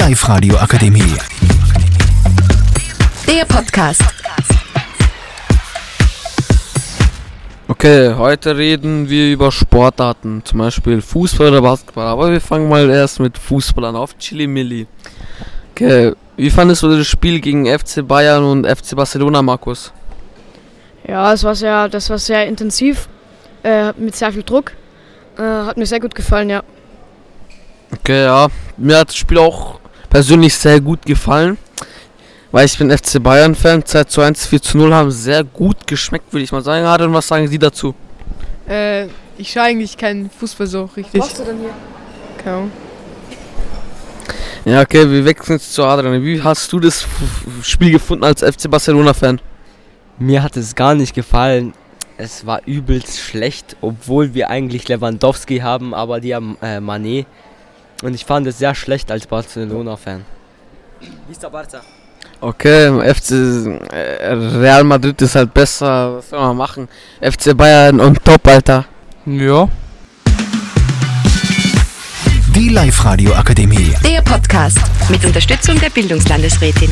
Live-Radio Akademie. Der Podcast. Okay, heute reden wir über Sportarten, zum Beispiel Fußball oder Basketball. Aber wir fangen mal erst mit Fußball an, auf Chili Milli. Okay, wie fandest du das Spiel gegen FC Bayern und FC Barcelona, Markus? Ja, es war sehr, das war sehr intensiv, äh, mit sehr viel Druck. Äh, hat mir sehr gut gefallen, ja. Okay, ja, mir hat das Spiel auch persönlich sehr gut gefallen. Weil ich bin FC Bayern Fan, 2 zu 1, 4 zu 0 haben sehr gut geschmeckt, würde ich mal sagen. Adrian, was sagen Sie dazu? Äh, ich schaue eigentlich keinen Fußball so richtig. du denn hier? Keine Ahnung. Ja, okay, wir wechseln jetzt zu Adrian. Wie hast du das Spiel gefunden als FC Barcelona Fan? Mir hat es gar nicht gefallen. Es war übelst schlecht, obwohl wir eigentlich Lewandowski haben, aber die haben äh, Mané. Und ich fand es sehr schlecht als Barcelona-Fan. Wie ist der Barca? Okay, FC äh, Real Madrid ist halt besser. Was soll man machen? FC Bayern und top, Alter. Ja. Die Live-Radio Akademie. Der Podcast mit Unterstützung der Bildungslandesrätin.